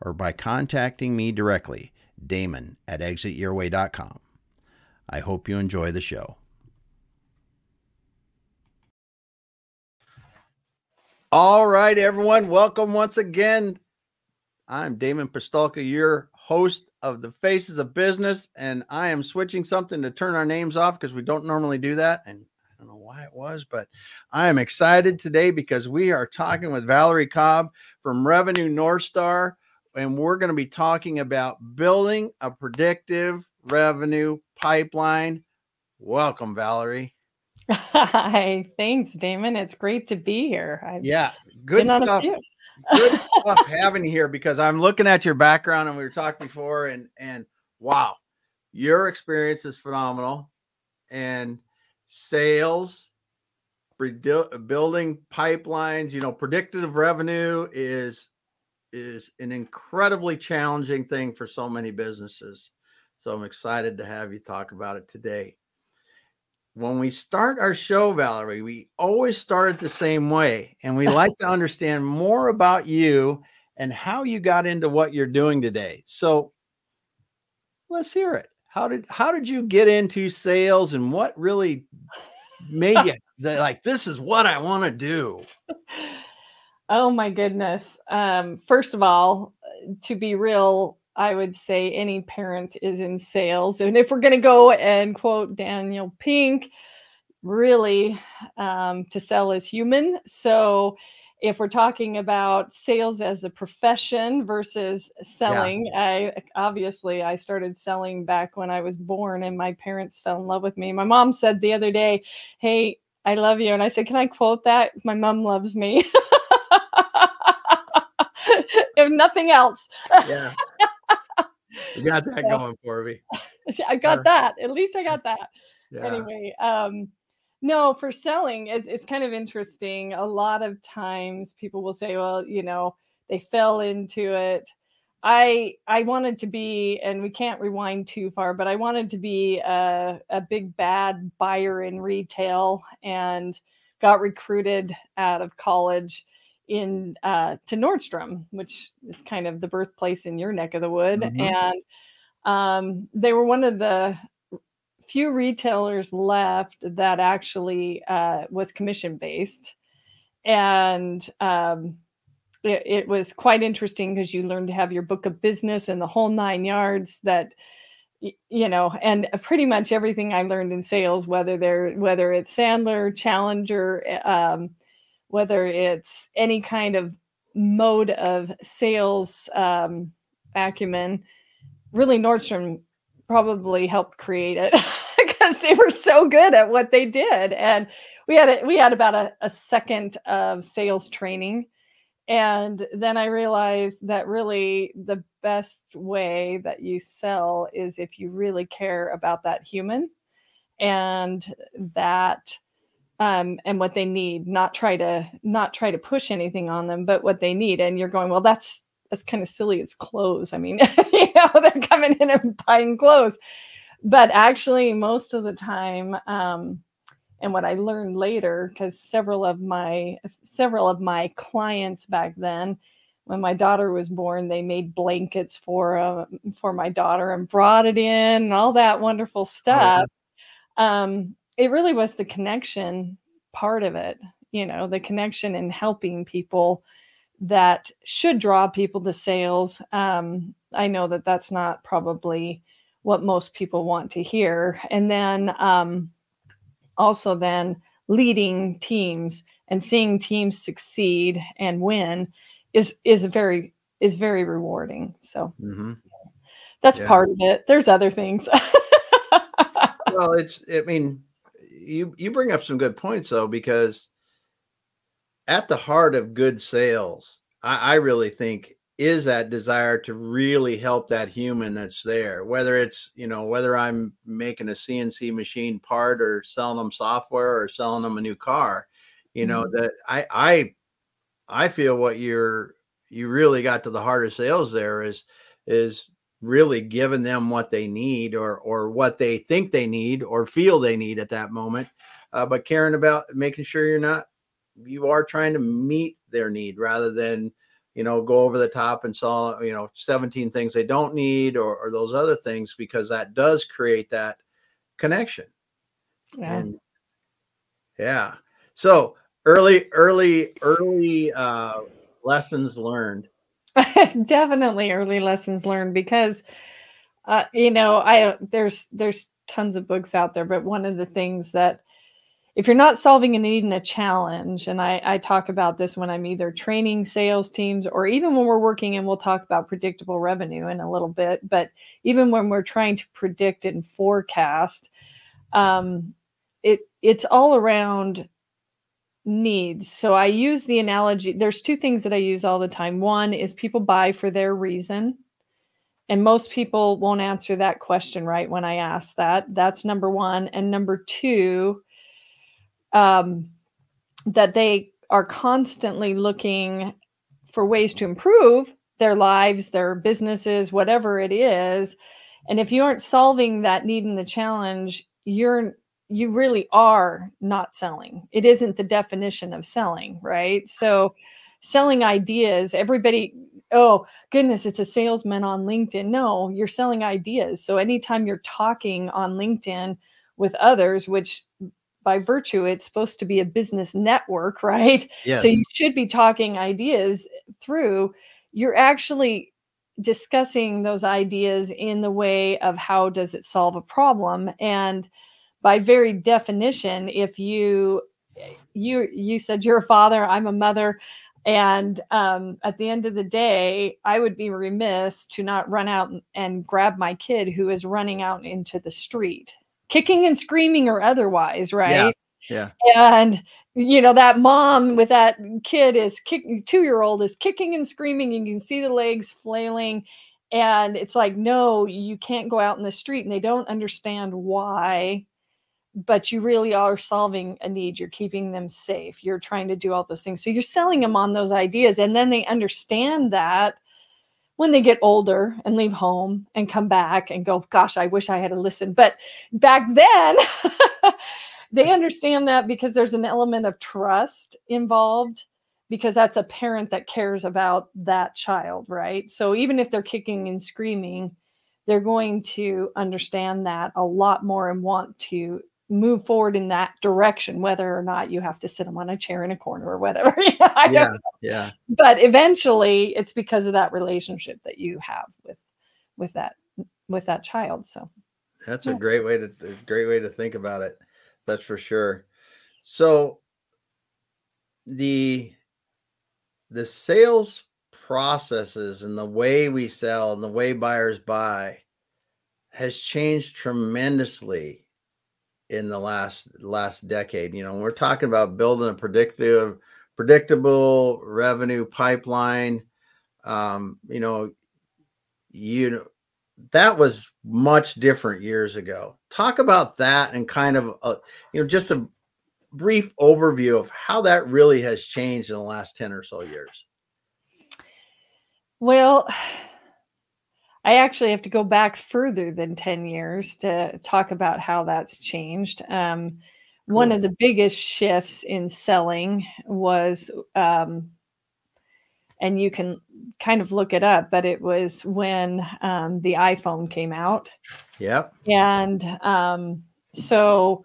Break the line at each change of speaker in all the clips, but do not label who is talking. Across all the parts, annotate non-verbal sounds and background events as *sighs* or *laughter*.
or by contacting me directly, Damon at exityourway.com. I hope you enjoy the show. All right, everyone, welcome once again. I'm Damon Pistulka, your host of the Faces of Business, and I am switching something to turn our names off because we don't normally do that. And I don't know why it was, but I am excited today because we are talking with Valerie Cobb from Revenue Northstar, and we're going to be talking about building a predictive revenue pipeline. Welcome, Valerie.
Hi, thanks, Damon. It's great to be here.
I've yeah, good stuff. good *laughs* stuff having you here because I'm looking at your background and we were talking before, and and wow, your experience is phenomenal, and sales, building pipelines. You know, predictive revenue is is an incredibly challenging thing for so many businesses. So I'm excited to have you talk about it today. When we start our show, Valerie, we always start it the same way. And we like to understand more about you and how you got into what you're doing today. So let's hear it. How did how did you get into sales and what really made *laughs* you like this is what I want to do? *laughs*
Oh my goodness. Um, first of all, to be real, I would say any parent is in sales. And if we're going to go and quote Daniel Pink, really um, to sell is human. So if we're talking about sales as a profession versus selling, yeah. I obviously I started selling back when I was born and my parents fell in love with me. My mom said the other day, Hey, I love you. And I said, Can I quote that? My mom loves me. *laughs* *laughs* if nothing else.
yeah. You got that *laughs* so, going for me. *laughs*
I got that. At least I got that. Yeah. Anyway, um, no, for selling, it's, it's kind of interesting. A lot of times people will say, well, you know, they fell into it. I I wanted to be, and we can't rewind too far, but I wanted to be a, a big bad buyer in retail and got recruited out of college in uh, to Nordstrom, which is kind of the birthplace in your neck of the wood, mm-hmm. and um, they were one of the few retailers left that actually uh, was commission based, and um, it, it, was quite interesting because you learned to have your book of business and the whole nine yards. That you know, and pretty much everything I learned in sales, whether they're whether it's Sandler, Challenger. Eh, um, whether it's any kind of mode of sales um, acumen, really Nordstrom probably helped create it *laughs* because they were so good at what they did. And we had a, we had about a, a second of sales training. And then I realized that really the best way that you sell is if you really care about that human and that um, and what they need not try to not try to push anything on them but what they need. And you're going well that's that's kind of silly. It's clothes. I mean *laughs* you know they're coming in and buying clothes. But actually most of the time um, and what i learned later because several of my several of my clients back then when my daughter was born they made blankets for uh, for my daughter and brought it in and all that wonderful stuff. Um, it really was the connection part of it you know the connection in helping people that should draw people to sales. Um, i know that that's not probably what most people want to hear. And then um, also then leading teams and seeing teams succeed and win is is very is very rewarding. So mm-hmm. that's yeah. part of it. There's other things. *laughs*
Well it's i mean you you bring up some good points though, because at the heart of good sales, I, I really think is that desire to really help that human that's there whether it's you know whether i'm making a cnc machine part or selling them software or selling them a new car you know mm-hmm. that i i i feel what you're you really got to the heart of sales there is is really giving them what they need or or what they think they need or feel they need at that moment uh, but caring about making sure you're not you are trying to meet their need rather than you know go over the top and sell you know 17 things they don't need or, or those other things because that does create that connection. Yeah. And yeah. So early early early uh lessons learned *laughs*
definitely early lessons learned because uh you know i there's there's tons of books out there but one of the things that if you're not solving a need and a challenge, and I, I, talk about this when I'm either training sales teams or even when we're working, and we'll talk about predictable revenue in a little bit, but even when we're trying to predict and forecast, um, it it's all around needs. So I use the analogy. There's two things that I use all the time. One is people buy for their reason. And most people won't answer that question right when I ask that. That's number one. And number two, um, that they are constantly looking for ways to improve their lives, their businesses, whatever it is. And if you aren't solving that need and the challenge, you're you really are not selling. It isn't the definition of selling, right? So selling ideas, everybody, oh goodness, it's a salesman on LinkedIn. No, you're selling ideas. So anytime you're talking on LinkedIn with others, which by virtue it's supposed to be a business network *laughs* right yes. so you should be talking ideas through you're actually discussing those ideas in the way of how does it solve a problem and by very definition if you you you said you're a father i'm a mother and um, at the end of the day i would be remiss to not run out and grab my kid who is running out into the street kicking and screaming or otherwise, right?
Yeah.
yeah. And you know that mom with that kid is kicking two year old is kicking and screaming and you can see the legs flailing and it's like no you can't go out in the street and they don't understand why but you really are solving a need you're keeping them safe you're trying to do all those things so you're selling them on those ideas and then they understand that when they get older and leave home and come back and go, gosh, I wish I had listened. But back then, *laughs* they understand that because there's an element of trust involved because that's a parent that cares about that child, right? So even if they're kicking and screaming, they're going to understand that a lot more and want to move forward in that direction, whether or not you have to sit them on a chair in a corner or whatever. *laughs*
yeah, yeah.
But eventually, it's because of that relationship that you have with with that with that child. So
that's yeah. a great way to great way to think about it. That's for sure. So the the sales processes and the way we sell and the way buyers buy has changed tremendously in the last last decade. You know, we're talking about building a predictive, predictable revenue pipeline. Um, you know, you know that was much different years ago. Talk about that and kind of a, you know just a brief overview of how that really has changed in the last 10 or so years.
Well, I actually have to go back further than 10 years to talk about how that's changed. Um, cool. One of the biggest shifts in selling was, um, and you can kind of look it up, but it was when um, the iPhone came out.
Yeah.
And um, so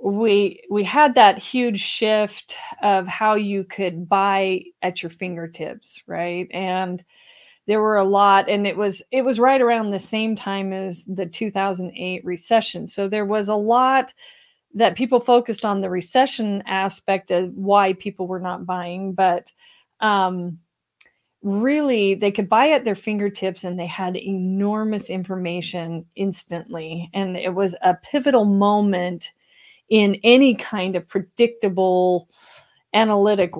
we we had that huge shift of how you could buy at your fingertips, right? And there were a lot and it was it was right around the same time as the 2008 recession. So there was a lot that people focused on the recession aspect of why people were not buying but um, really they could buy at their fingertips and they had enormous information instantly. And it was a pivotal moment in any kind of predictable analytic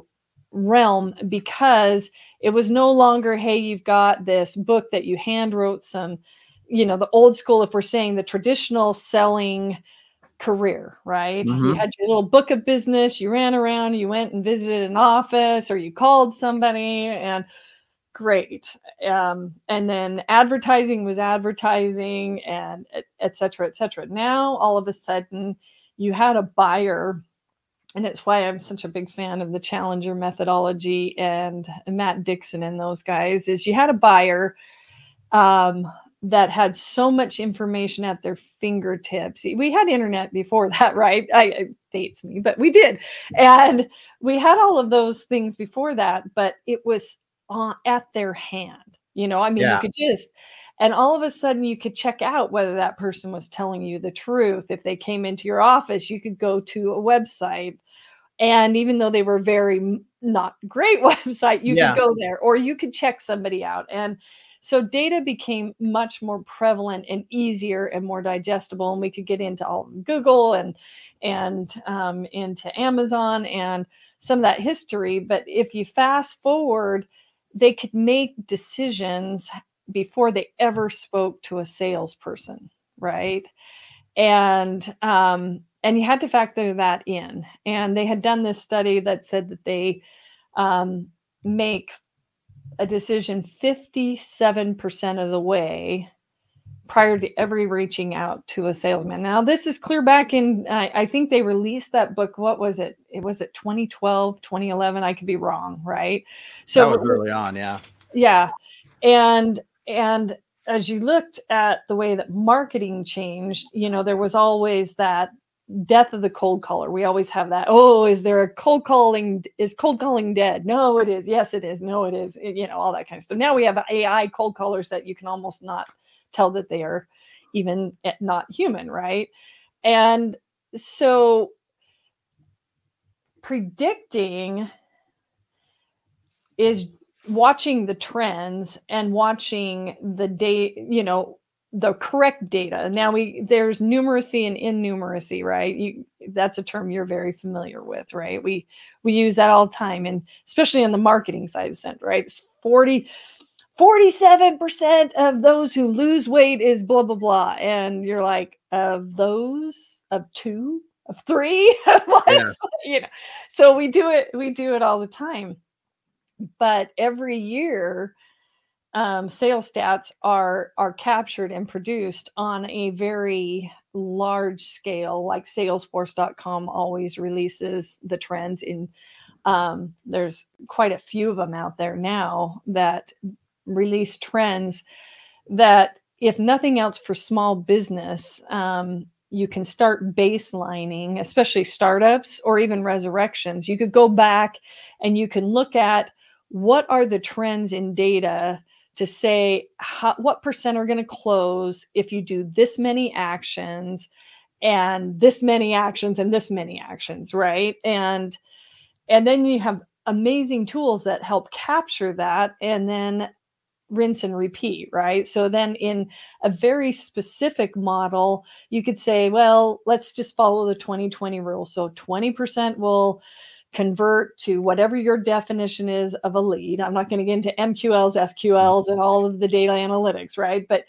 realm because it was no longer hey you've got this book that you hand wrote some you know the old school if we're saying the traditional selling career right mm-hmm. you had your little book of business you ran around you went and visited an office or you called somebody and great um, and then advertising was advertising and et cetera et cetera now all of a sudden you had a buyer and it's why I'm such a big fan of the Challenger methodology and Matt Dixon and those guys is you had a buyer um, that had so much information at their fingertips. We had internet before *laughs* that, right? I, it dates me, but we did, and we had all of those things before that, but it was on at their hand. You know, I mean, yeah. you could just and all of a sudden you could check out whether that person was telling you the truth. If they came into your office you could go to a website. And even though they were very not great *laughs* website you yeah. could go there or you could check somebody out. And so data became much more prevalent and easier and more digestible. And we could get into all google and and um, into amazon and some of that history. But if you fast forward they could make decisions before they ever spoke to a salesperson, right? And um, and you had to factor that in. And they had done this study that said that they um, make a decision 57% of the way prior to ever reaching out to a salesman. Now, this is clear back in, I, I think they released that book. What was it? It was it 2012, 2011. I could be wrong, right?
So that was early on, yeah.
Yeah. And and as you looked at the way that marketing changed, you know, there was always that death of the cold caller. We always have that. Oh, is there a cold calling? Is cold calling dead? No, it is. Yes, it is. No, it is. You know, all that kind of stuff. Now we have AI cold callers that you can almost not tell that they are even eh, not human, right? And so predicting is watching the trends and watching the date, you know, the correct data. Now we there's numeracy and innumeracy, right? You that's a term you're very familiar with, right? We we use that all the time and especially on the marketing side of center, right? It's 40 47% of those who lose weight is blah blah blah and you're like of those of two of three *laughs* yeah. *laughs* you know so we do it we do it all the time but every year um, sales stats are are captured and produced on a very large scale like salesforce.com always releases the trends in um, there's quite a few of them out there now that release trends that if nothing else for small business um, you can start baselining especially startups or even resurrections. You could go back and you can look at what are the trends in data to say how, what percent are going to close if you do this many actions and this many actions and this many actions right? And and then you have amazing tools that help capture that and then rinse and repeat right? So then in a very specific model you could say well let's just follow the 2020 rule. So 20% will convert to whatever your definition is of a lead. I'm not going to get into MQLs, SQLs, and all of the data analytics, right? But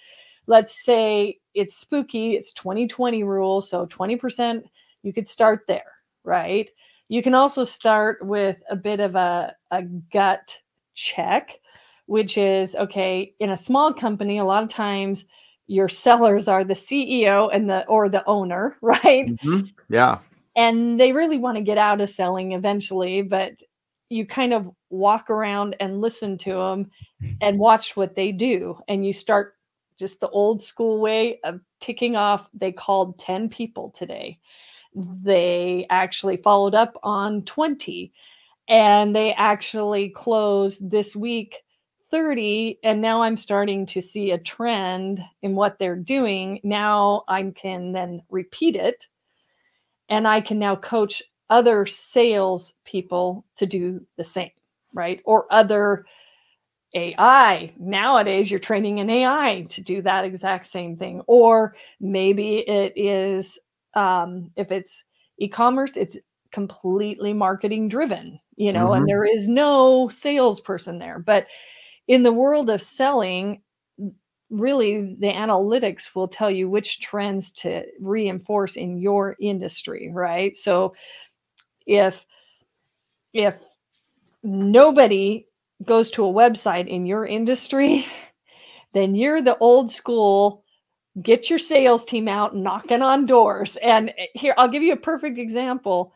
let's say it's spooky, it's 2020 rule. So 20%, you could start there, right? You can also start with a bit of a, a gut check, which is okay, in a small company, a lot of times your sellers are the CEO and the or the owner, *laughs* right?
Mm-hmm. Yeah
and they really want to get out of selling eventually but you kind of walk around and listen to them and watch what they do. And you start just the old school way of ticking off they called 10 people today. They actually followed up on 20 and they actually closed this week 30 and now i'm starting to see a trend in what they're doing. Now i can then repeat it and I can now coach other sales people to do the same, right? Or other AI. Nowadays, you're training an AI to do that exact same thing. Or maybe it is, um, if it's e commerce, it's completely marketing driven. you know, mm-hmm. and there is no salesperson there. But in the world of selling, really the analytics will tell you which trends to reinforce in your industry, right? So if if nobody goes to a website in your industry, *laughs* then you're the old school get your sales team out knocking on doors. And eh, here, I'll give you a perfect example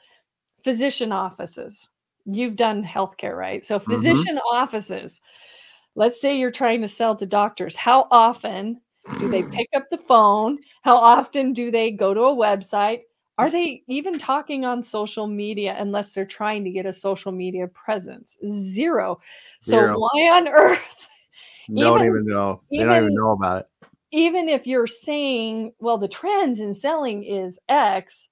physician offices. You've done healthcare, right? So, mm-hmm. physician mm-hmm. offices, let's say you're trying to sell to doctors. How often do they *clears throat* pick up the phone? How often do they go to a website? Are they even talking on social media unless they're trying to get a social media presence? Zero. So, Zero. why on earth? *laughs*
Don't even, even know. They even, don't even know about it
even if you're saying, well, the trends in selling is X,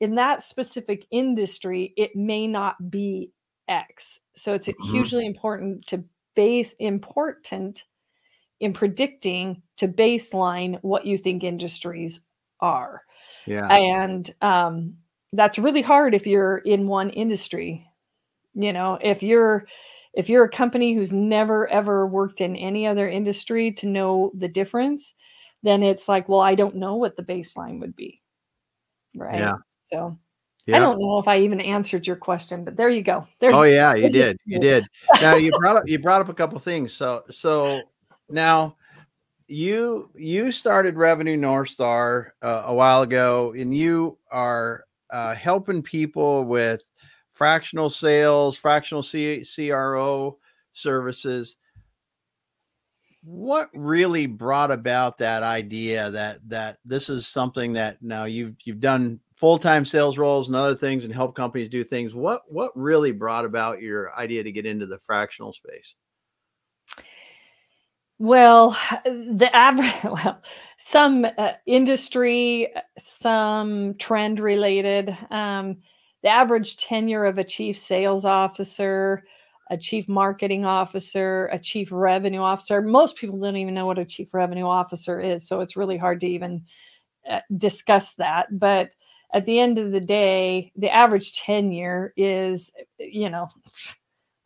in that specific industry, it may not be X. So it's mm-hmm. hugely important to base important in predicting to baseline what you think industries are.
Yeah.
And um, that's really hard if you're in one industry. You know, if you're if you're a company who's never ever worked in any other industry to know the difference, then it's like, well, I don't know what the baseline would be. Right. Yeah. So yeah. I don't know if I even answered your question, but there you go.
There's, oh yeah, you did. You did. Now you brought up you brought up a couple things. So so now you you started Revenue Northstar uh, a while ago, and you are uh, helping people with fractional sales, fractional C- CRO services. What really brought about that idea that that this is something that now you've you've done full-time sales roles and other things and help companies do things. What what really brought about your idea to get into the fractional space?
Well, the average, *laughs* well, some uh, industry, some trend related. Um, the average tenure of a chief sales officer, a chief marketing officer, a chief revenue officer. Most people don't even know what a chief revenue officer is, so it's really hard to even uh, discuss that. But at the end of the day, the average tenure is, you know,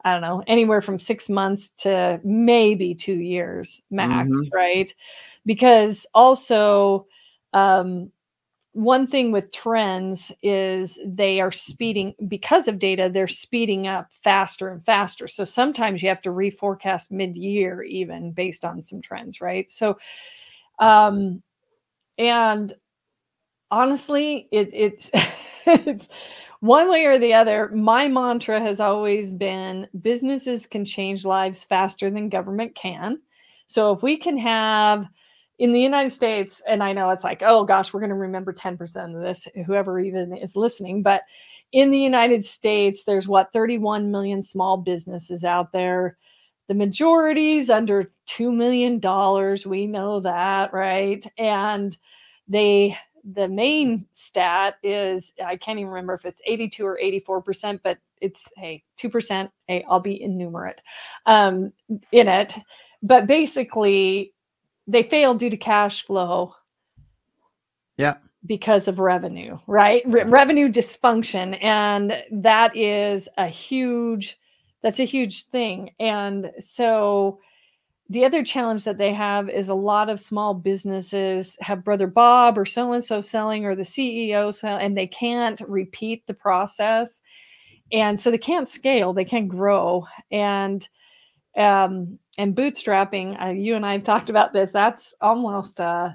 I don't know, anywhere from six months to maybe two years max, mm-hmm. right? Because also, um, one thing with trends is they are speeding because of data they're speeding up faster and faster so sometimes you have to reforecast mid-year even based on some trends right so um and honestly it, it's *laughs* it's one way or the other my mantra has always been businesses can change lives faster than government can so if we can have in the United States, and I know it's like, oh gosh, we're going to remember 10% of this, whoever even is listening, but in the United States, there's what 31 million small businesses out there. The majority's under $2 million. We know that, right? And they, the main stat is, I can't even remember if it's 82 or 84%, but it's, hey, 2%, hey, I'll be innumerate um, in it. But basically, they fail due to cash flow.
Yeah.
Because of revenue, right? Re- revenue dysfunction. And that is a huge, that's a huge thing. And so the other challenge that they have is a lot of small businesses have brother Bob or so and so selling or the CEO sell, and they can't repeat the process. And so they can't scale, they can't grow. And um, and bootstrapping, uh, you and I have talked about this. That's almost, uh,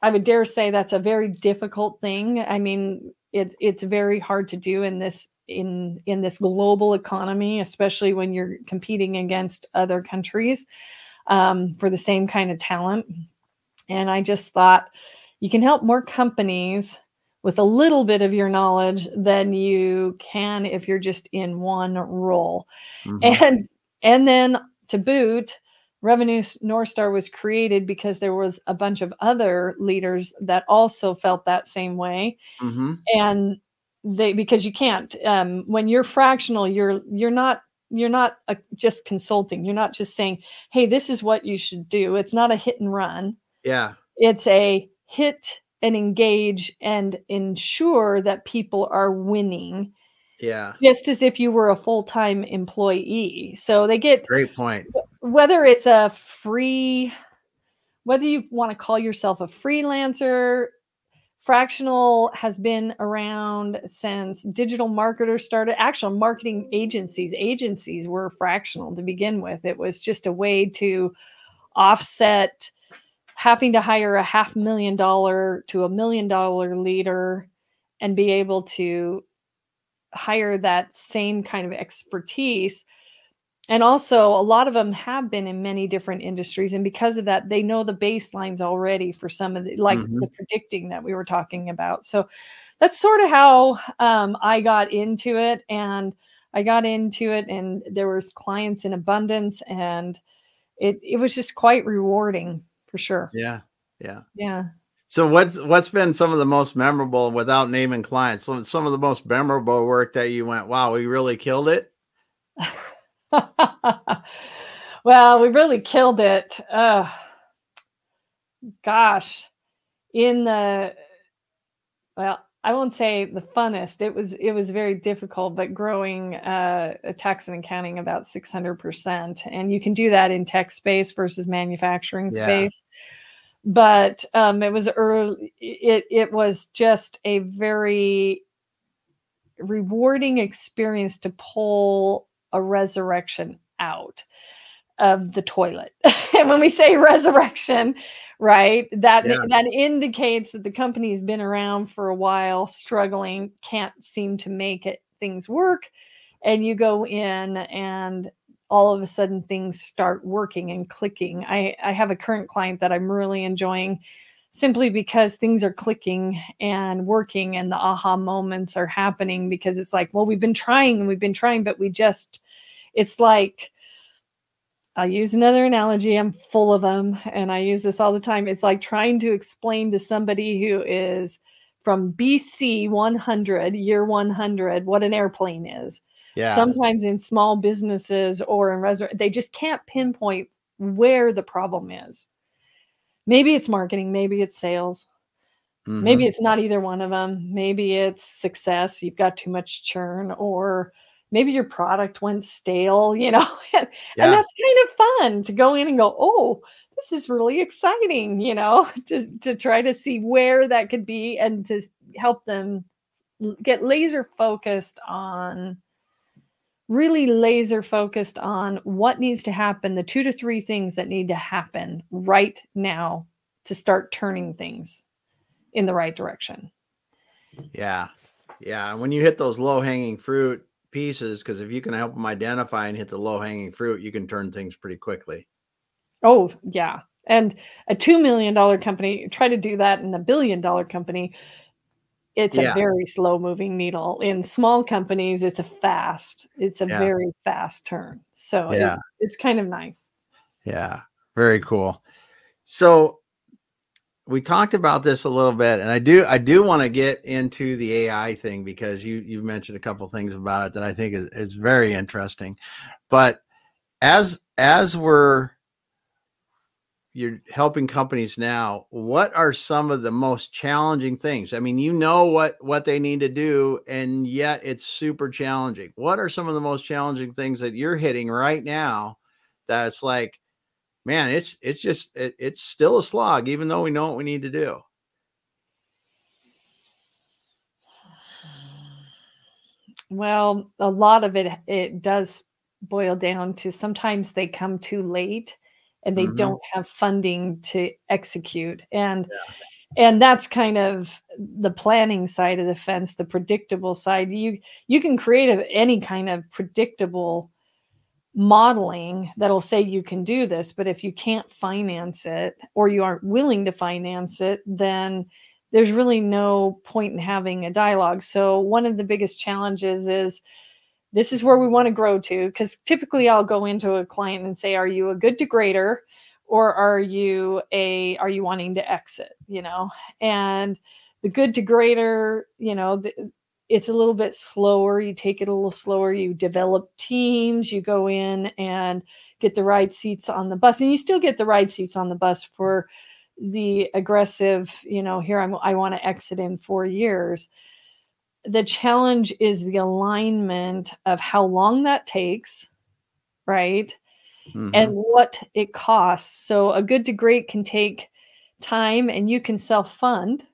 I would dare say, that's a very difficult thing. I mean, it's it's very hard to do in this in in this global economy, especially when you're competing against other countries um, for the same kind of talent. And I just thought you can help more companies with a little bit of your knowledge than you can if you're just in one role. Mm-hmm. And and then to boot, Revenue Northstar was created because there was a bunch of other leaders that also felt that same way. Mm-hmm. And they because you can't um, when you're fractional, you're you're not you're not a, just consulting. You're not just saying, "Hey, this is what you should do." It's not a hit and run.
Yeah.
It's a hit and engage and ensure that people are winning
Yeah.
Just as if you were a full-time employee. So they get
great point.
Whether it's a free, whether you want to call yourself a freelancer, fractional has been around since digital marketers started. Actual marketing agencies, agencies were fractional to begin with. It was just a way to offset having to hire a half million dollar to a million dollar leader and be able to hire that same kind of expertise and also a lot of them have been in many different industries and because of that they know the baselines already for some of the like mm-hmm. the predicting that we were talking about so that's sort of how um, i got into it and i got into it and there was clients in abundance and it, it was just quite rewarding for sure
yeah yeah
yeah
so what's what's been some of the most memorable without naming clients? Some some of the most memorable work that you went, wow, we really killed it. *laughs* *laughs*
well, we really killed it. Uh, gosh, in the well, I won't say the funnest. It was it was very difficult, but growing uh, a tax and accounting about six hundred percent, and you can do that in tech space versus manufacturing yeah. space but um, it was early. It it was just a very rewarding experience to pull a resurrection out of the toilet. and *laughs* when we say resurrection, right, that yeah. that indicates that the company has been around for a while, struggling, can't seem to make it things work, and you go in and all of a sudden things start working and clicking. I, I have a current client that I'm really enjoying simply because things are clicking and working and the aha moments are happening because it's like, well, we've been trying and we've been trying, but we just, it's like, I'll use another analogy. I'm full of them and I use this all the time. It's like trying to explain to somebody who is from BC 100, year 100, what an airplane is yeah. sometimes in small businesses or in restaurant they just can't pinpoint where the problem is maybe it's marketing maybe it's sales mm-hmm. maybe it's not either one of them maybe it's success you've got too much churn or maybe your product went stale *laughs* you know and, yeah. and that's kind of fun to go in and go oh this is really exciting you know *laughs* to, to try to see where that could be and to help them get laser focused on really laser focused on what needs to happen, the two to three things that need to happen right now to start turning things in the right direction.
Yeah. Yeah. When you hit those low hanging fruit pieces, because if you can help them identify and hit the low hanging fruit, you can turn things pretty quickly.
Oh, yeah. And a $2 million company, try to do that in a billion dollar company it's yeah. a very slow moving needle in small companies it's a fast it's a yeah. very fast turn so yeah. It, it's kind of nice
yeah very cool so we talked about this a little bit and i do i do want to get into the ai thing because you you mentioned a couple things about it that i think is, is very interesting but as as we're you're helping companies now what are some of the most challenging things? I mean you know what what they need to do and yet it's super challenging. What are some of the most challenging things that you're hitting right now that it's like man it's it's just it, it's still a slog even though we know what we need to do?
Well a lot of it it does boil down to sometimes they come too late and they mm-hmm. don't have funding to execute and yeah. and that's kind of the planning side of the fence the predictable side you you can create a, any kind of predictable modeling that'll say you can do this but if you can't finance it or you aren't willing to finance it then there's really no point in having a dialogue so one of the biggest challenges is this is where we want to grow to because typically i'll go into a client and say are you a good degrader or are you a are you wanting to exit? You know? And the good degrader you know it's a little bit slower you take it a little slower you develop teams you go in and get the right seats on the bus and you still get the right seats on the bus for the aggressive you know here I'm, i want to exit in four years the challenge is the alignment of how long that takes, right? Mm-hmm. And what it costs. So a good to great can take time and you can self fund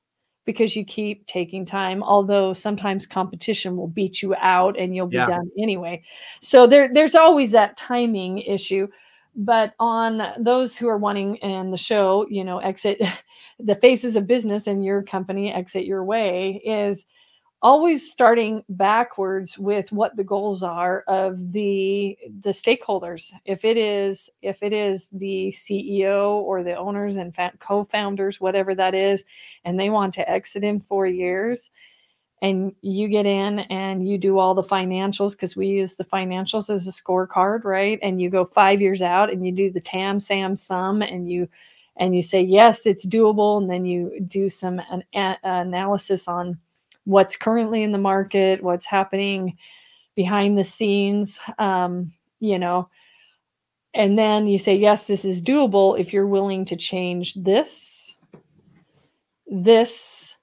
because you keep taking time although sometimes competition will beat you out and you'll be yeah. done anyway so there there's always that timing issue but on those who are wanting in the show you know exit *laughs* the faces of business in your company exit your way is always starting backwards with what the goals are of the the stakeholders. If it is if it is the ceo or the owners and co-founders whatever that is and they want to exit in four years and you get in and you do all the financials because we use the financials as a scorecard right? And you go five years out and you do the TAM SAM SOM and you and you say yes it's doable and then you do some an, a, analysis on what's currently in the market, what's happening behind the scenes, um, you know. And then you say, yes, this is doable if you're willing to change this, this,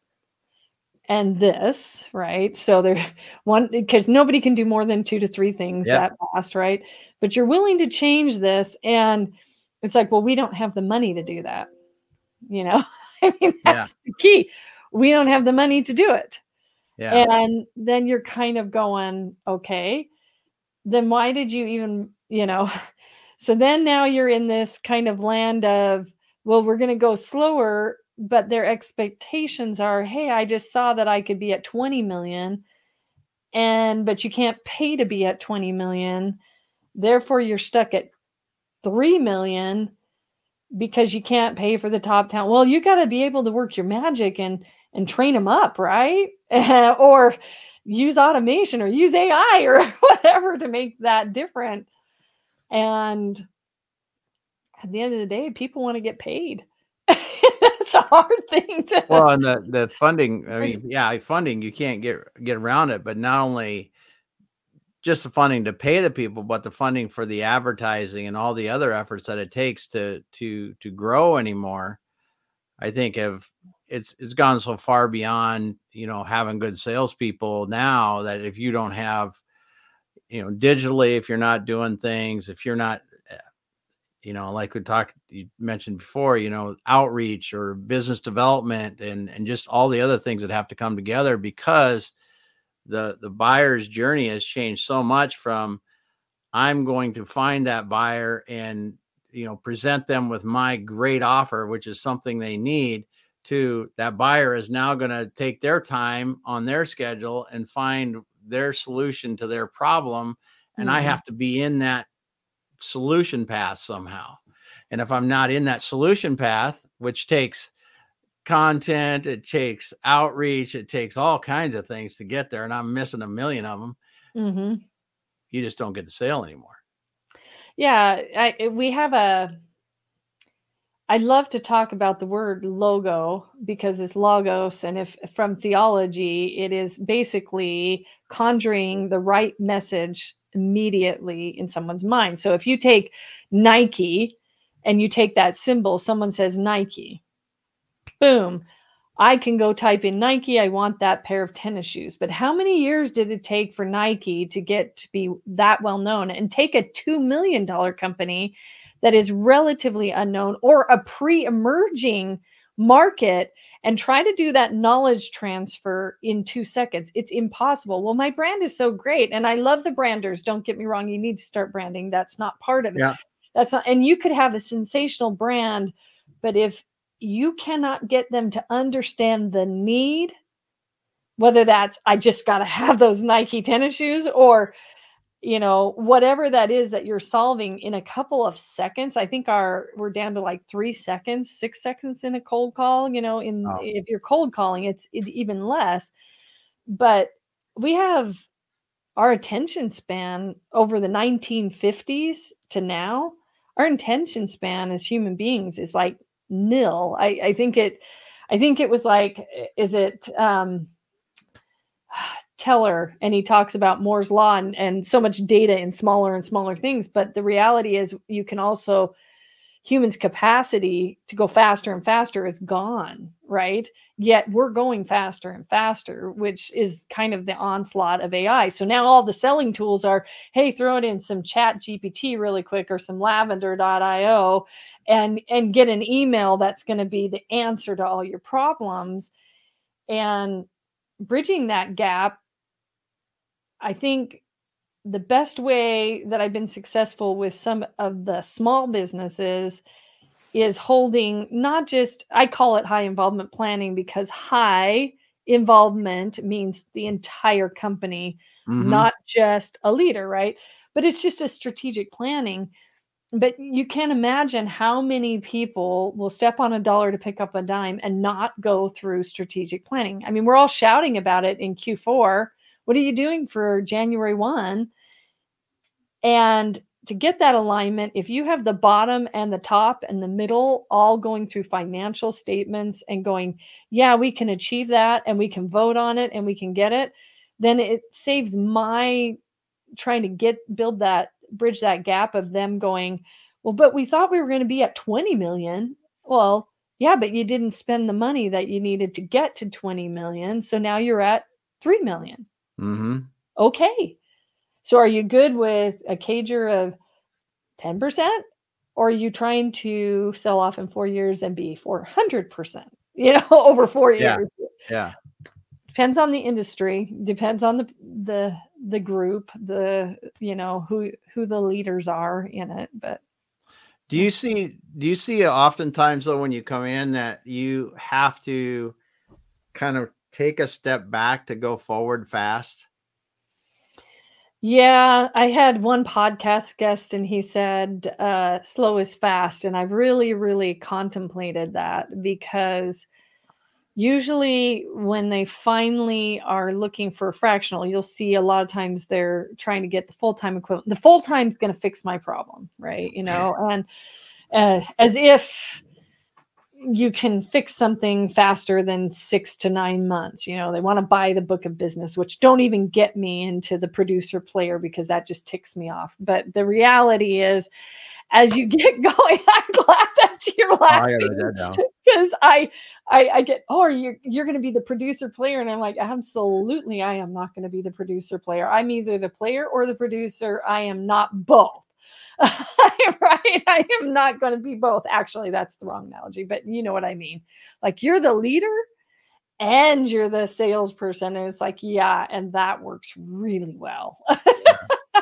and this, right? So there *laughs* one because nobody can do more than two to three things yep. that fast, right? But you're willing to change this, and it's like, well, we don't have the money to do that. You know, *laughs* I mean, that's yeah. the key. We don't have the money to do it. Yeah. And then you're kind of going, okay, then why did you even, you know? *laughs* So then now you're in this kind of land of, well, we're going to go slower, but their expectations are, hey, I just saw that I could be at 20 million and but you can't pay to be at 20 million. Therefore you're stuck at 3 million because you can't pay for the top talent. Well, you got to be able to work your magic and and train them up, right? *laughs* or use automation or use AI or *laughs* whatever to make that different. And at the end of the day, people want to get paid. *laughs* That's a hard thing to
well and the, the funding i mean yeah funding you can't get get around it but not only just the funding to pay the people but the funding for the advertising and all the other efforts that it takes to to to grow anymore i think have it's it's gone so far beyond you know having good salespeople now that if you don't have you know digitally if you're not doing things if you're not eh, you know like we talked you mentioned before you know outreach or business development and and just all the other things that have to come together because the the buyer's journey has changed so much from i'm going to find that buyer and you know present them with my great offer which is something they need to that buyer is now going to take their time on their schedule and find their solution to their problem and mm-hmm. i have to be in that solution path somehow and if i'm not in that solution path which takes content it takes outreach it takes all kinds of things to get there and i'm missing a million of them mm-hmm. you just don't get the sale anymore
yeah I, we have a I love to talk about the word logo because it's logos. And if from theology, it is basically conjuring the right message immediately in someone's mind. So if you take Nike and you take that symbol, someone says Nike, boom. I can go type in Nike. I want that pair of tennis shoes. But how many years did it take for Nike to get to be that well known and take a $2 million company that is relatively unknown or a pre emerging market and try to do that knowledge transfer in two seconds. It's impossible. Well, my brand is so great and I love the branders. Don't get me wrong. You need to start branding. That's not part of it. Yeah. That's not, and you could have a sensational brand, but if you cannot get them to understand the need, whether that's I just got to have those Nike tennis shoes or you know whatever that is that you're solving in a couple of seconds i think our we're down to like three seconds six seconds in a cold call you know in oh. if you're cold calling it's, it's even less but we have our attention span over the 1950s to now our attention span as human beings is like nil i i think it i think it was like is it um *sighs* Teller and he talks about Moore's law and, and so much data in smaller and smaller things. But the reality is you can also humans capacity to go faster and faster is gone right? Yet we're going faster and faster which is kind of the onslaught of ai so now all the selling tools are hey throw it in some ChatGPT really quick or some lavender.io and and get an email that's going to be the answer to all your problems. And bridging that gap i think the best way that I've been successful with some of the small businesses is holding not just, I call it high involvement planning because high involvement means the entire company, mm-hmm. not just a leader, right? But it's just a strategic planning. But you can't imagine how many people will step on a dollar to pick up a dime and not go through strategic planning. I mean, we're all shouting about it in Q4 what are you doing for January 1? And to get that alignment, if you have the bottom and the top and the middle all going through financial statements and going, yeah, we can achieve that and we can vote on it and we can get it, then it saves my trying to get build that bridge that gap of them going, well, but we thought we were going to be at 20 million. Well, yeah, but you didn't spend the money that you needed to get to 20 million. So now you're at 3 million. Mm-hmm. Okay. So are you good with a CAGR of 10%? Or are you trying to sell off in four years and be 400%, *laughs* you know, *laughs* over four years?
Yeah.
Depends on the industry, depends on the, the, the group, the, you know, who, who the leaders are in it. But
do you see, do you see oftentimes though, when you come in that you have to kind of take a step back to go forward fast?
Yeah, I had one podcast guest and he said, uh, slow is fast. And I've really, really contemplated that because usually when they finally are looking for a fractional, you'll see a lot of times they're trying to get the full time equivalent. The full time is going to fix my problem, right? You know, and uh, as if you can fix something faster than six to nine months. You know, they want to buy the book of business, which don't even get me into the producer player because that just ticks me off. But the reality is, as you *laughs* get going, I'm glad that you're laughing because I, I, I get, oh, you're you're going to be the producer player, and I'm like, absolutely, I am not going to be the producer player. I'm either the player or the producer. I am not both. *laughs* right? I am not going to be both. Actually, that's the wrong analogy, but you know what I mean. Like you're the leader and you're the salesperson. And it's like, yeah, and that works really well.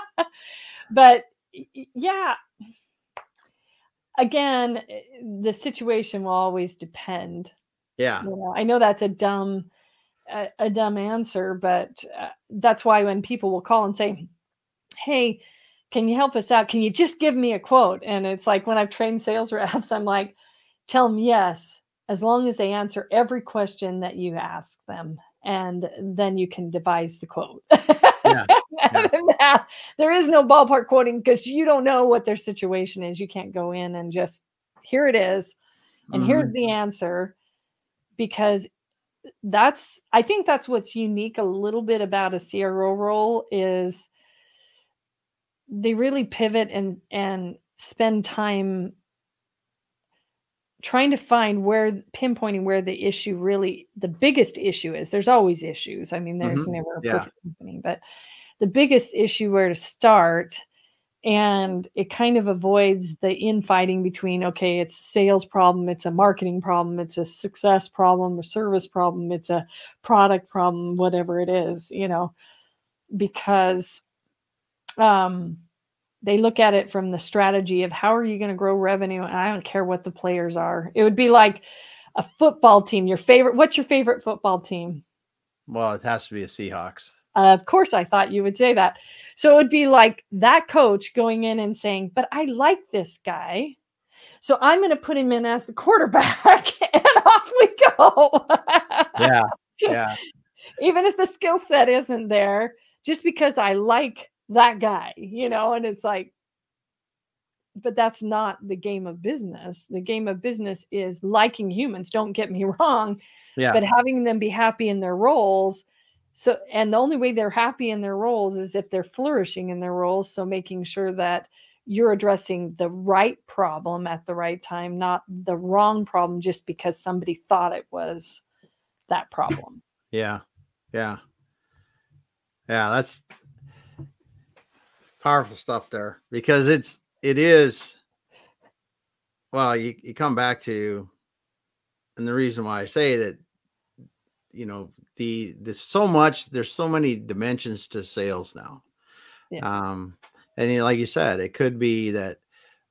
*laughs* but yeah, again, eh, the situation will always depend.
Yeah.
You know, I know that's a dumb, a, a dumb answer, but uh, that's why when people will call and say, Hey, can you help us out? Can you just give me a quote? And it's like when I've trained sales *laughs* reps, I'm like, tell them yes, as long as they answer every question that you ask them. And then you can devise the quote. Yeah, *laughs* yeah. there is no ballpark quoting because you don't know what their situation is. You can't go in and just here it is, and mm-hmm. here's the answer, because that's I think that's what's unique a little bit about a CRO role is they really pivot and and spend time trying to find where pinpointing where the issue really the biggest issue is there's always issues i mean there's mm-hmm. never a yeah. perfect company but the biggest issue where to start and it kind of avoids the infighting between okay it's a sales problem it's a marketing problem it's a success problem a service problem it's a product problem whatever it is you know because um, they look at it from the strategy of how are you going to grow revenue and i don't care what the players are. It would be like a football team your favorite what's your favorite football team?
Well it has to be a seahawks.
Uh, of course i thought you would say that. So it would be like that coach going in and saying but i like this guy so i'm going to put him in as the quarterback *laughs* and off we go. *laughs*
Yeah yeah.
Even if the skill set isn't there just because i like that guy, you know, and it's like, but that's not the game of business. The game of business is liking humans, don't get me *laughs* wrong, yeah. but having them be happy in their roles. So, and the only way they're happy in their roles is if they're flourishing in their roles. So, making sure that you're addressing the right problem at the right time, not the wrong problem just because somebody thought it was that problem.
Yeah. Yeah. Yeah, that's powerful stuff there because it's it is well, you, you come back to and the reason why I say that you know the there's so much there's so many dimensions to sales now. Um and you know, like you said it could be that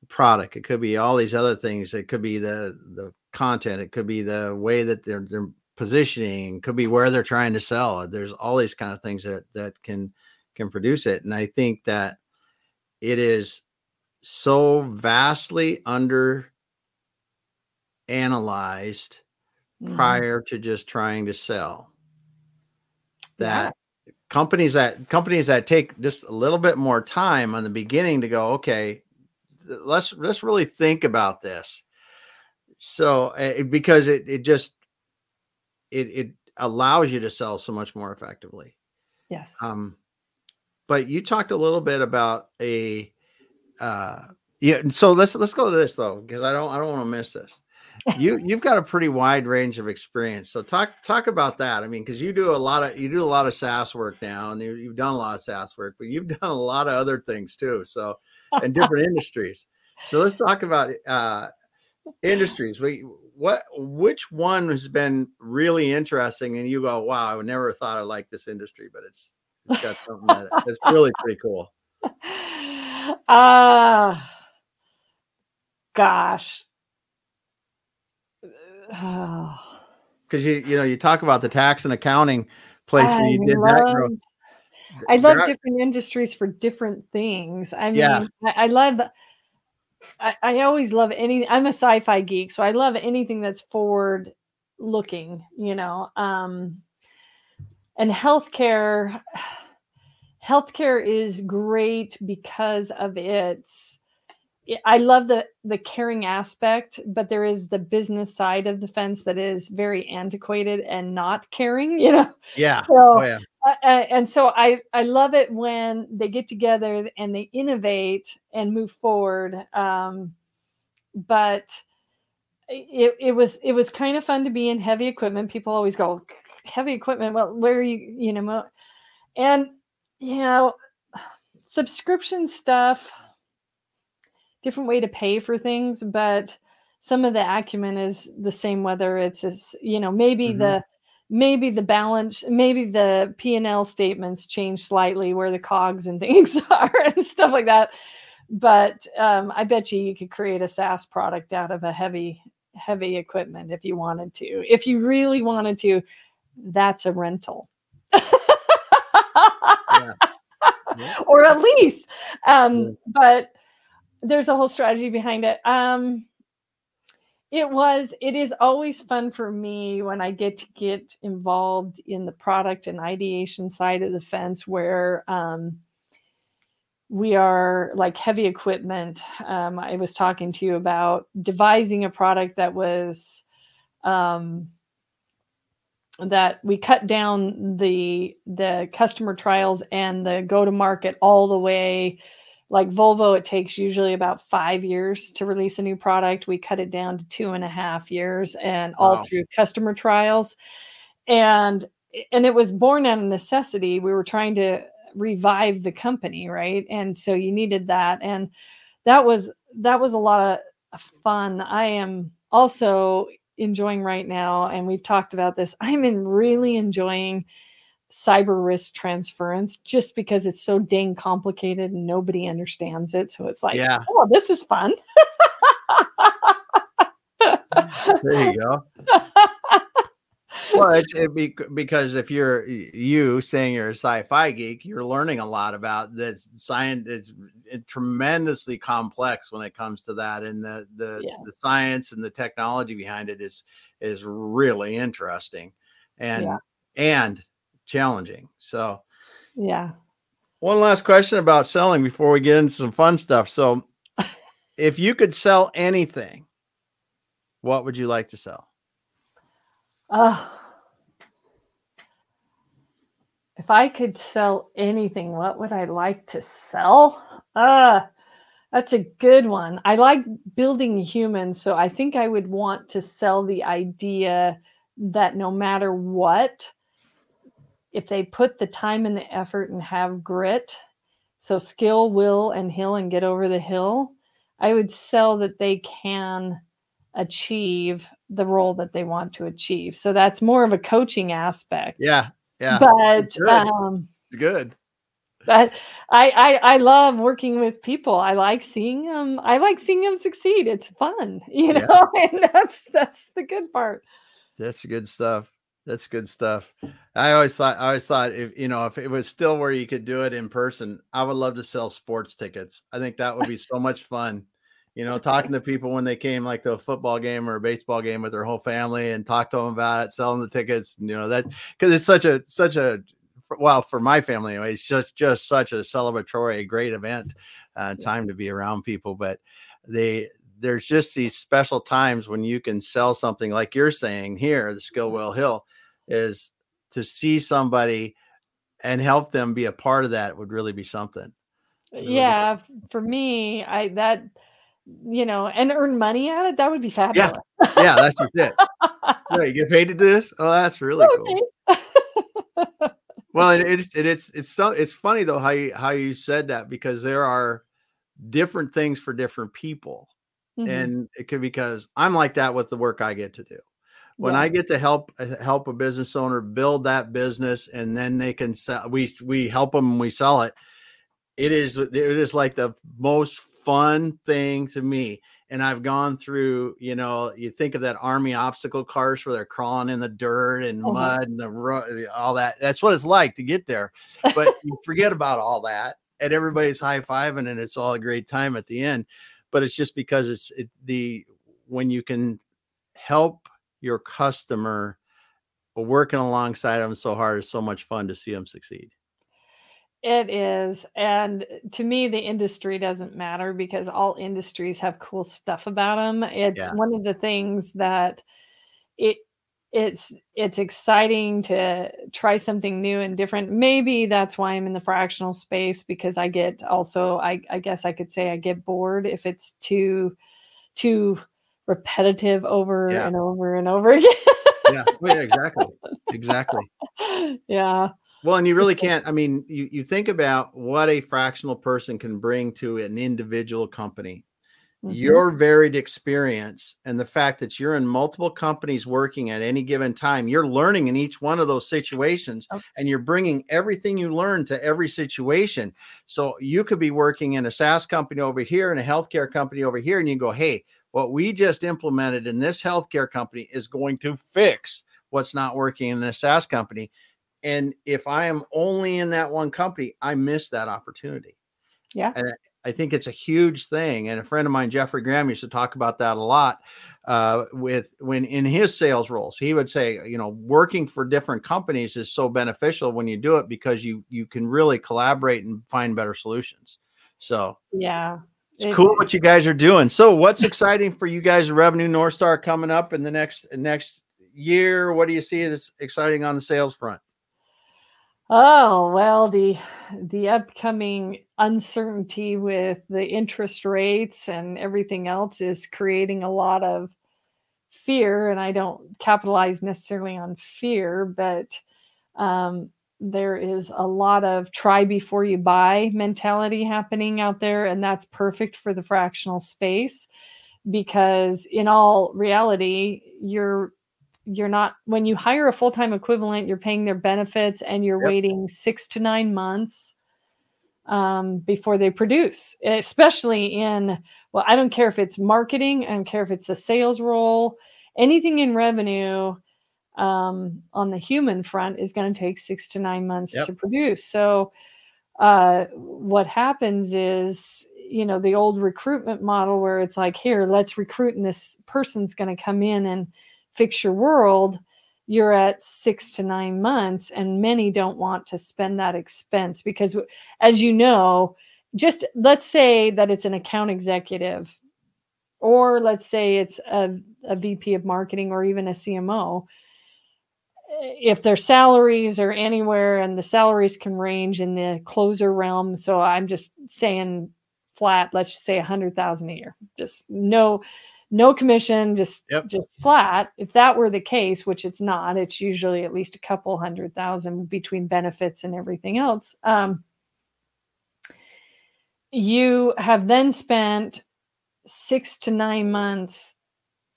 product it could be all these other things it could be the the content it could be the way that they're they're positioning could be where they're trying to sell there's all these kind of things that that can can produce it and i think that it is so vastly under analyzed mm-hmm. prior to just trying to sell that yeah. companies that companies that take just a little bit more time on the beginning to go okay let's let's really think about this so uh, because it it just it it allows you to sell so much more effectively
yes
um but you talked a little bit about a uh yeah so let's let's go to this though because i don't i don't want to miss this you *laughs* you've got a pretty wide range of experience. So talk talk about that. I mean, because you do a lot of you do a lot of SaaS work now, and you, you've done a lot of SaaS work, but you've *laughs* done a lot of other things too. So in *laughs* different industries. So let's talk about uh, industries. We what which one has been really interesting, and you go, wow, I would never thought I liked this industry, but it's it's got something that it's really pretty cool. *laughs*
Ah, uh, gosh, *sighs*
because you you know you talk about the tax and accounting place I where you did loved, that.
I love different industries for different things. I mean, yeah. I, I love. I, I always love any. I'm a sci-fi geek, so I love anything that's forward looking. You know, um, and healthcare. *sighs* Healthcare is great because of its I love the the caring aspect, but there is the business side of the fence that is very antiquated and not caring. *laughs* You know.
Yeah.
So, oh, yeah. Uh, uh, and so I I love it when they get together and they innovate and move forward. Um, but it it was it was kind of fun to be in heavy equipment. People always go heavy equipment. Well, where are you? You know, and you know, subscription stuff different way to pay for things, but some of the acumen is the same whether it's as you know maybe mm-hmm. the maybe the balance maybe the p&l statements change slightly where the cogs and *laughs* things are and stuff like that but um, i bet you you could create a saas product out of a heavy heavy equipment if you wanted to if you really wanted to that's a rental yeah. Yeah. *laughs* or at least um, yeah. but there's a whole strategy behind it. Um, it was, it is always fun for me when I get to get involved in the product and ideation side of the fence where um, we are like heavy equipment. Um, I was talking to you about devising a product that was um, that we cut down the the customer trials and the go to market all the way like Volvo, it takes usually about five years to release a new product. We cut it down to two and a half years and all wow. through customer trials. And and it was born out of necessity. We were trying to revive the company, right? And so you needed that. And that was that was a lot of fun. I am also enjoying right now, and we've talked about this. I'm in really enjoying cyber risk transference just because it's so dang complicated and nobody understands it. So it's like, yeah. oh, this is fun. *laughs*
there you go. Well, it's be, because if you're you saying you're a sci-fi geek, you're learning a lot about this. Science is tremendously complex when it comes to that, and the the yeah. the science and the technology behind it is is really interesting. And yeah. and challenging. So,
yeah.
One last question about selling before we get into some fun stuff. So, if you could sell anything, what would you like to sell?
Uh, if I could sell anything, what would I like to sell? Uh, That's a good one. I like building humans. So I think I would want to sell the idea that no matter what, if they put the time and the effort and have grit, so skill, will, and hill and get over the hill, I would sell that they can achieve the role that they want to achieve. So that's more of a coaching aspect.
Yeah. Yeah.
But it's good. Um,
it's good.
But I, I I love working with people. I like seeing them. I like seeing them succeed. It's fun, *laughs* you know, yeah. and that's that's the good part.
That's good stuff. That's good stuff. I always thought, I always thought if you know, if it was still where you could do it in person, I would love to sell sports tickets. I think that would be so much fun. You know, talking to people when they came like to a football game or a baseball game with their whole family and talk to them about it, selling the tickets. You know, that because it's such a such a well for my family anyway, it's just just such a celebratory, great event, uh, time to be around people. But they there's just these special times when you can sell something like you're saying here, the Skill Will Hill is to see somebody and help them be a part of that would really be something.
Really yeah, be something. for me, I that you know, and earn money at it, that would be fabulous.
Yeah, yeah that's just it. *laughs* So you get paid to do this? Oh, that's really okay. cool. *laughs* well, it, it's it, it's it's so it's funny though how you how you said that because there are different things for different people, mm-hmm. and it could because I'm like that with the work I get to do when yeah. I get to help uh, help a business owner build that business and then they can sell we we help them and we sell it it is it is like the most fun thing to me and I've gone through, you know, you think of that army obstacle course where they're crawling in the dirt and uh-huh. mud and the all that. That's what it's like to get there. But *laughs* you forget about all that, and everybody's high fiving, and it's all a great time at the end. But it's just because it's it, the when you can help your customer working alongside them so hard is so much fun to see them succeed.
It is. And to me, the industry doesn't matter because all industries have cool stuff about them. It's yeah. one of the things that it it's it's exciting to try something new and different. Maybe that's why I'm in the fractional space because I get also I, I guess I could say I get bored if it's too too repetitive over yeah. and over and over *laughs* again.
yeah, oh, yeah, exactly. Exactly. *laughs*
Yeah.
Well, and you really *laughs* can't. I mean, you, you think about what a fractional person can bring to an individual company. Mm-hmm. Your varied experience and the fact that you're in multiple companies working at any given time, you're learning in each one of those situations okay. and you're bringing everything you learn to every situation. So you could be working in a SaaS company over here and a healthcare company over here, and you go, Hey, what we just implemented in this healthcare company is going to fix what's not working in this SaaS company. And if I am only in that one company, I miss that opportunity.
Yeah.
And I think it's a huge thing. And a friend of mine, Jeffrey Graham, used to talk about that a lot uh, with when in his sales roles. He would say, you know, working for different companies is so beneficial when you do it because you you can really collaborate and find better solutions. So
yeah,
it's cool what you guys are doing. So, what's exciting for you guys? Revenue Northstar coming up in the next next year. What do you see as exciting on the sales front?
Oh well, the the upcoming uncertainty with the interest rates and everything else is creating a lot of fear, and I don't capitalize necessarily on fear, but um, there is a lot of try before you buy mentality happening out there and that's perfect for the fractional space because in all reality you're you're not when you hire a full-time equivalent you're paying their benefits and you're yep. waiting six to nine months um, before they produce especially in well i don't care if it's marketing i don't care if it's a sales role anything in revenue um, on the human front is going to take six to nine months yep. to produce. So, uh, what happens is, you know, the old recruitment model where it's like, here, let's recruit, and this person's going to come in and fix your world. You're at six to nine months, and many don't want to spend that expense because, as you know, just let's say that it's an account executive, or let's say it's a, a VP of marketing or even a CMO if their salaries are anywhere and the salaries can range in the closer realm so i'm just saying flat, let's just say a hundred thousand a year, just no, no commission, just yep. just flat. If that were the case, which it's not, it's usually at least a couple hundred thousand between benefits and everything else. Um, you have then spent six to nine months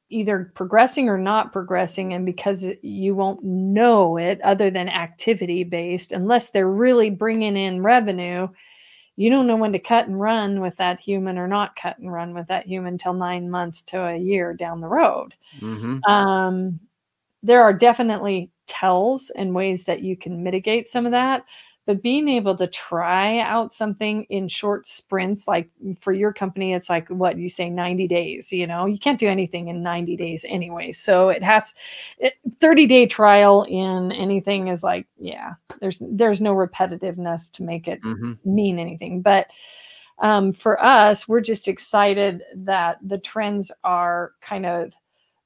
either progressing or not progressing and because you won't know it other than activity based unless they're really bringing in revenue you don't know when to cut and run with that human or not cut and run with that human till nine months to a year down the road mm-hmm. um, there are definitely tells and ways that you can mitigate some of that but being able to try out something in short sprints like for your company it's like what you say 90 days you know? You can't do anything in 90 days anyway. So it has 30 day trial in anything is like yeah there's there's no repetitiveness to make it mm-hmm. mean anything. But um, for us we're just excited that the trends are kind of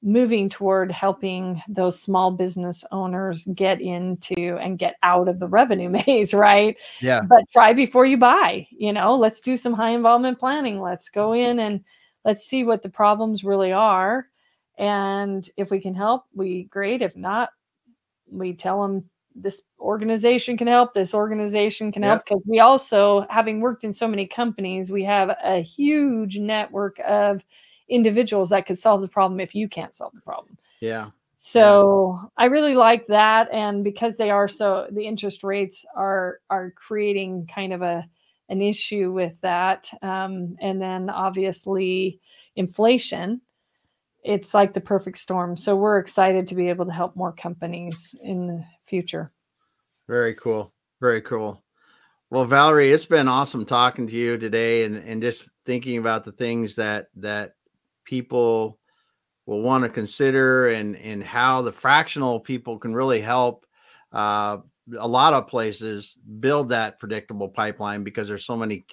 moving toward helping those small business owners get into and get out of the revenue *laughs* maze, right?
Yeah.
But try before you buy, you know, let's do some high involvement planning. Let's go in and let's see what the problems really are. And if we can help, we great. If not, we tell them this organization can help, this organization can help. Because we also, having worked in so many companies, we have a huge network of individuals that could solve the problem if you can't solve the problem.
Yeah.
So yeah. I really like that, and because they are so, the interest rates are are creating kind of a an issue with that, um, and then obviously inflation. It's like the perfect storm. So we're excited to be able to help more companies in the future.
Very cool. Very cool. Well, Valerie, it's been awesome talking to you today and, and just thinking about the things that that people will want to consider and and how the fractional people can really help uh, a lot of places build that predictable pipeline because there's so many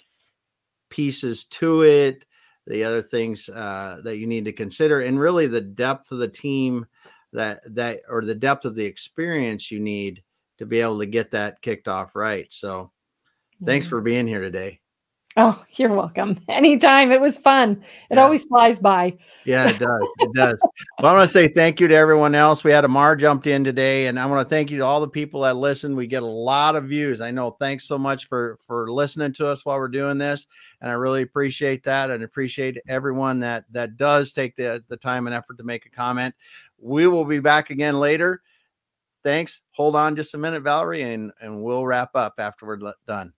pieces to it the other things uh, that you need to consider and really the depth of the team that that or the depth of the experience you need to be able to get that kicked off right so thanks for being here today
Oh, you're welcome. *laughs* Anytime. It was fun. It yeah. always flies by.
Yeah, it does. It does. Well, I want to say thank you to everyone else. We had Amar jumped in today, and I want to thank you to all the people that listen. We get a lot of views. I know. Thanks so much for for listening to us while we're doing this, and I really appreciate that, and appreciate everyone that that does take the the time and effort to make a comment. We will be back again later. Thanks. Hold on just a minute, Valerie, and and we'll wrap up after we're done.